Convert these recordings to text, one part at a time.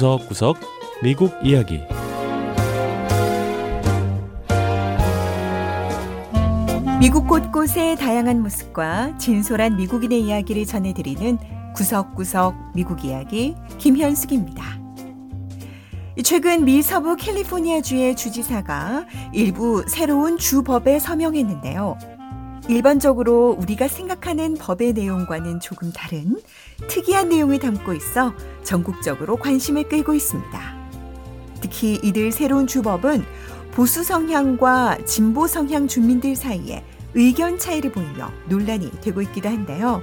구석구석 미국 이야기 미국 곳곳의 다양한 모습과 진솔한 미국인의 이야기를 전해드리는 구석구석 미국 이야기 김현숙입니다. 최근 미 서부 캘리포니아주의 주지사가 일부 새로운 주법에 서명했는데요. 일반적으로 우리가 생각하는 법의 내용과는 조금 다른 특이한 내용을 담고 있어 전국적으로 관심을 끌고 있습니다. 특히 이들 새로운 주법은 보수 성향과 진보 성향 주민들 사이에 의견 차이를 보이며 논란이 되고 있기도 한데요.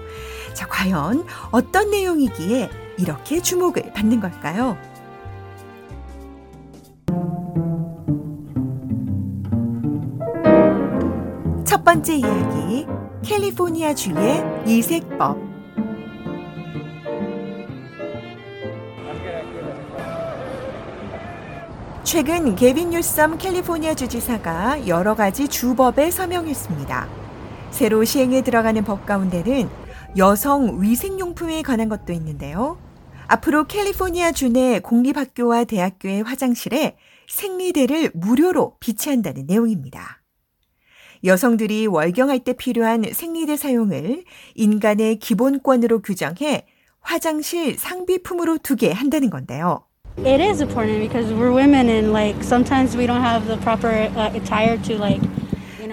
자, 과연 어떤 내용이기에 이렇게 주목을 받는 걸까요? 첫 번째 이야기, 캘리포니아 주의 이색법. 최근 게빈 뉴섬 캘리포니아 주지사가 여러 가지 주법에 서명했습니다. 새로 시행에 들어가는 법 가운데는 여성 위생용품에 관한 것도 있는데요. 앞으로 캘리포니아 주 내 공립학교와 대학교의 화장실에 생리대를 무료로 비치한다는 내용입니다. 여성들이 월경할 때 필요한 생리대 사용을 인간의 기본권으로 규정해 화장실 상비품으로 두게 한다는 건데요. It is important because we're women and like sometimes we don't have the proper uh, attire to like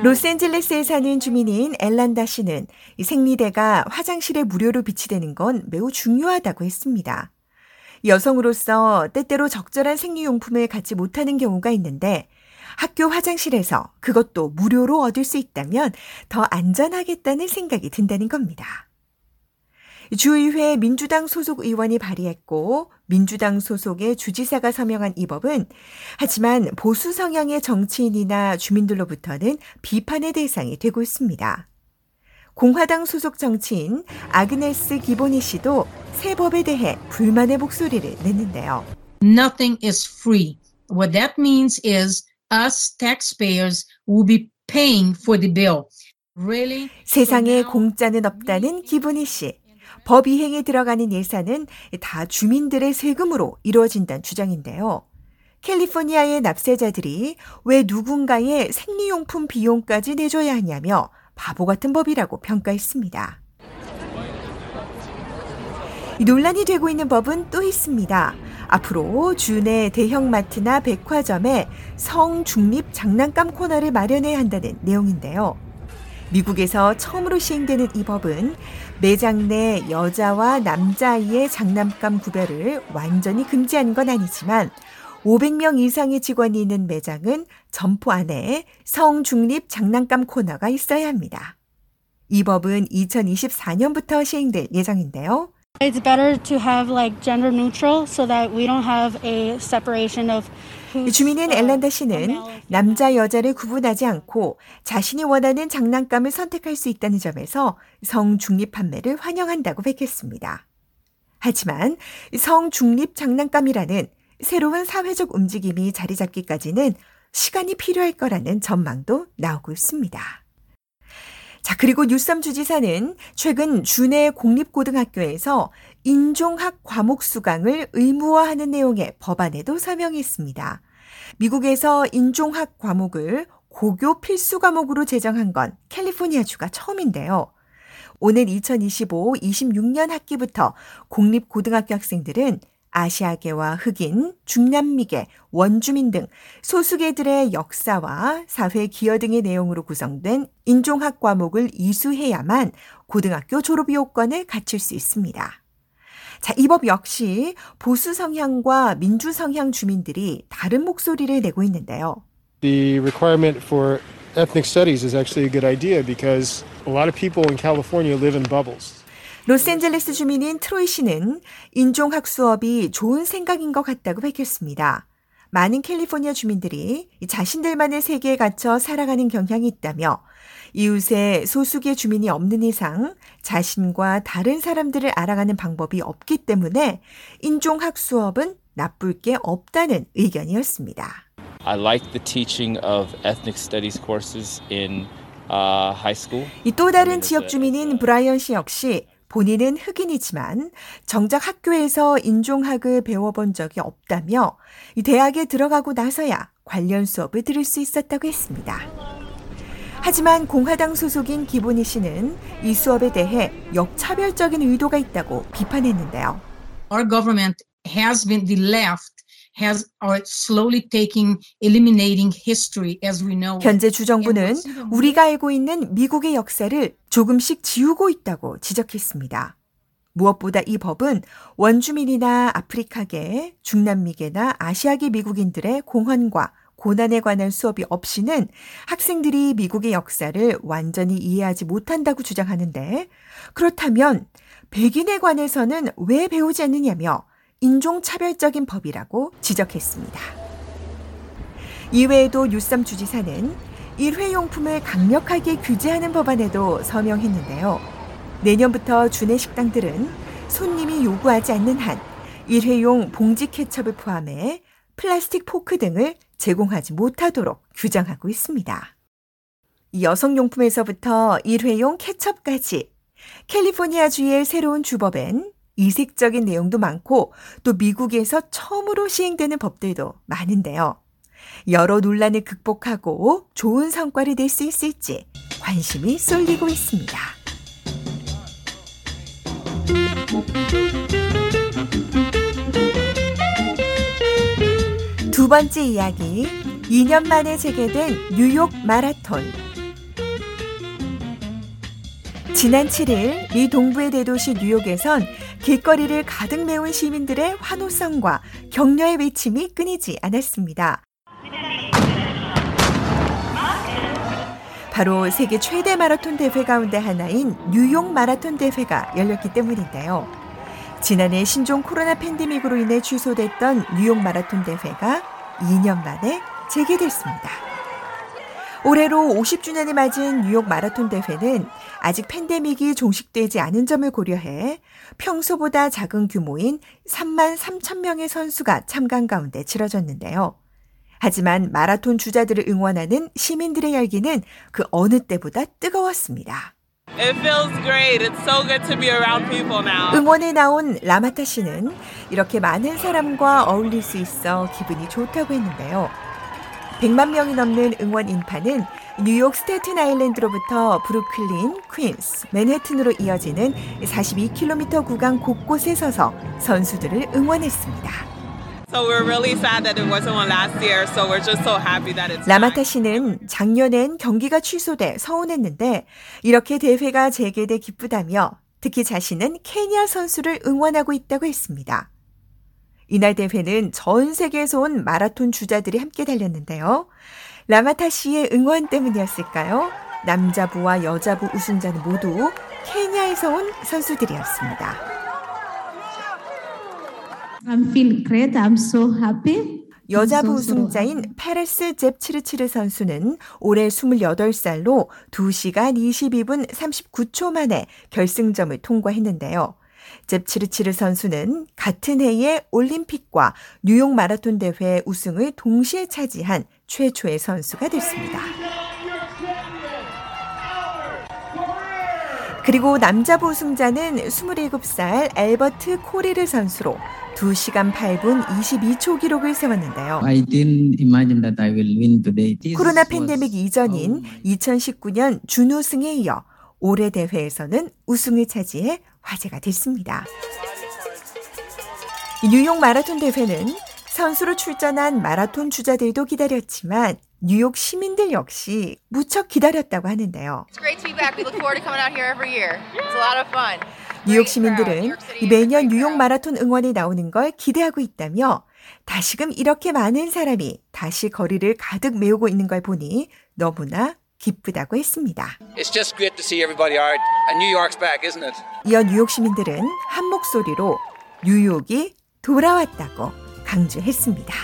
로스앤젤레스에 사는 주민인 엘란다 씨는 이 생리대가 화장실에 무료로 비치되는 건 매우 중요하다고 했습니다. 여성으로서 때때로 적절한 생리용품을 갖지 못하는 경우가 있는데 학교 화장실에서 그것도 무료로 얻을 수 있다면 더 안전하겠다는 생각이 든다는 겁니다. 주의회 민주당 소속 의원이 발의했고 민주당 소속의 주지사가 서명한 이 법은 하지만 보수 성향의 정치인이나 주민들로부터는 비판의 대상이 되고 있습니다. 공화당 소속 정치인 아그네스 기보니 씨도 새 법에 대해 불만의 목소리를 냈는데요. Nothing is free. What that means is us taxpayers will be paying for the bill. Really? 세상에 공짜는 없다는 기보니 씨. 법 이행에 들어가는 예산은 다 주민들의 세금으로 이루어진다는 주장인데요. 캘리포니아의 납세자들이 왜 누군가의 생리용품 비용까지 내줘야 하냐며 바보 같은 법이라고 평가했습니다. 논란이 되고 있는 법은 또 있습니다. 앞으로 주내 대형마트나 백화점에 성중립 장난감 코너를 마련해야 한다는 내용인데요. 미국에서 처음으로 시행되는 이 법은 매장 내 여자와 남자아이의 장난감 구별을 완전히 금지하는 건 아니지만 500명 이상의 직원이 있는 매장은 점포 안에 성중립 장난감 코너가 있어야 합니다. 이 법은 2024년부터 시행될 예정인데요. It's better to have like gender neutral so that we don't have a separation of 주민인 엘란다 씨는 남자 여자를 구분하지 않고 자신이 원하는 장난감을 선택할 수 있다는 점에서 성 중립 판매를 환영한다고 밝혔습니다. 하지만 성 중립 장난감이라는 새로운 사회적 움직임이 자리 잡기까지는 시간이 필요할 거라는 전망도 나오고 있습니다. 자, 그리고 뉴섬 주지사는 최근 주내 공립고등학교에서 인종학 과목 수강을 의무화하는 내용의 법안에도 서명했습니다. 미국에서 인종학 과목을 고교 필수 과목으로 제정한 건 캘리포니아주가 처음인데요. 오는 2025-26년 학기부터 공립고등학교 학생들은 아시아계와 흑인, 중남미계, 원주민 등 소수계들의 역사와 사회 기여 등의 내용으로 구성된 인종학 과목을 이수해야만 고등학교 졸업 요건을 갖출 수 있습니다. 자, 이 법 역시 보수 성향과 민주 성향 주민들이 다른 목소리를 내고 있는데요. The requirement for ethnic studies is actually a good idea because a lot of people in California live in bubbles. 로스앤젤레스 주민인 트로이 씨는 인종학 수업이 좋은 생각인 것 같다고 밝혔습니다. 많은 캘리포니아 주민들이 자신들만의 세계에 갇혀 살아가는 경향이 있다며 이웃에 소수계 주민이 없는 이상 자신과 다른 사람들을 알아가는 방법이 없기 때문에 인종학 수업은 나쁠 게 없다는 의견이었습니다. I like the teaching of ethnic studies courses in uh, high school. 이또 다른 지역 주민인 브라이언 씨 역시 본인은 흑인이지만 정작 학교에서 인종학을 배워본 적이 없다며 이 대학에 들어가고 나서야 관련 수업을 들을 수 있었다고 했습니다. 하지만 공화당 소속인 기보니 씨는 이 수업에 대해 역차별적인 의도가 있다고 비판했는데요. Our government has been the left has are slowly taking eliminating history as we know. 현재 주정부는 우리가 알고 있는 미국의 역사를 조금씩 지우고 있다고 지적했습니다. 무엇보다 이 법은 원주민이나 아프리카계, 중남미계나 아시아계 미국인들의 공헌과 고난에 관한 수업이 없이는 학생들이 미국의 역사를 완전히 이해하지 못한다고 주장하는데 그렇다면 백인에 관해서는 왜 배우지 않느냐며 인종차별적인 법이라고 지적했습니다. 이외에도 유섬 주지사는 일회용품을 강력하게 규제하는 법안에도 서명했는데요. 내년부터 주내 식당들은 손님이 요구하지 않는 한 일회용 봉지 케첩을 포함해 플라스틱 포크 등을 제공하지 못하도록 규정하고 있습니다. 여성용품에서부터 일회용 케첩까지 캘리포니아주의 새로운 주법엔 이색적인 내용도 많고 또 미국에서 처음으로 시행되는 법들도 많은데요. 여러 논란을 극복하고 좋은 성과를 낼 수 있을지 관심이 쏠리고 있습니다. 두 번째 이야기, 2년 만에 재개된 뉴욕 마라톤. 지난 7일 미 동부의 대도시 뉴욕에선 길거리를 가득 메운 시민들의 환호성과 격려의 외침이 끊이지 않았습니다. 바로 세계 최대 마라톤 대회 가운데 하나인 뉴욕 마라톤 대회가 열렸기 때문인데요. 지난해 신종 코로나 팬데믹으로 인해 취소됐던 뉴욕 마라톤 대회가 2년 만에 재개됐습니다. 올해로 50주년을 맞은 뉴욕 마라톤 대회는 아직 팬데믹이 종식되지 않은 점을 고려해 평소보다 작은 규모인 3만 3천 명의 선수가 참관 가운데 치러졌는데요. 하지만 마라톤 주자들을 응원하는 시민들의 열기는 그 어느 때보다 뜨거웠습니다. So. 응원에 나온 라마타 씨는 이렇게 많은 사람과 어울릴 수 있어 기분이 좋다고 했는데요. 100만 명이 넘는 응원 인파는 뉴욕 스테튼 아일랜드로부터 브루클린, 퀸스, 맨해튼으로 이어지는 42km 구간 곳곳에 서서 선수들을 응원했습니다. 라마타. 씨는 작년엔 경기가 취소돼 서운했는데 이렇게 대회가 재개돼 기쁘다며 특히 자신은 케냐 선수를 응원하고 있다고 했습니다. 이날 대회는 전 세계에서 온 마라톤 주자들이 함께 달렸는데요. 라마타 씨의 응원 때문이었을까요? 남자부와 여자부 우승자는 모두 케냐에서 온 선수들이었습니다. I'm feeling great. I'm so happy. 여자부 우승자인 페레스 잽치르치르 선수는 올해 28살로 2시간 22분 39초 만에 결승점을 통과했는데요. 잽치르치르 선수는 같은 해에 올림픽과 뉴욕 마라톤 대회 우승을 동시에 차지한 최초의 선수가 됐습니다. 그리고 남자부 우승자는 27살 엘버트 코리르 선수로 2시간 8분 22초 기록을 세웠는데요. I didn't imagine that I will win today. This 코로나 팬데믹 이전인 Oh my 2019년 준우승에 이어 올해 대회에서는 우승을 차지해 화제가 됐습니다. 이 뉴욕 마라톤 대회는 선수로 출전한 마라톤 주자들도 기다렸지만 뉴욕 시민들 역시 무척 기다렸다고 하는데요. 뉴욕 시민들은 매년 뉴욕. 마라톤 응원에 나오는 걸 기대하고 있다며 다시금 이렇게 많은 사람이 다시 거리를 가득 메우고 있는 걸 보니 너무나 기쁘다고 했습니다. It's just great to see everybody out, and New York's back, isn't it? 이어 뉴욕 시민들은 한 목소리로 뉴욕이 돌아왔다고 강조했습니다.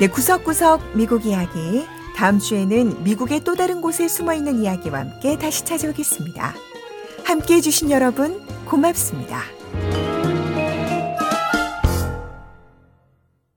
네, 구석구석 미국 이야기. 다음 주에는 미국의 또 다른 곳에 숨어 있는 이야기와 함께 다시 찾아오겠습니다. 함께 해주신 여러분, 고맙습니다.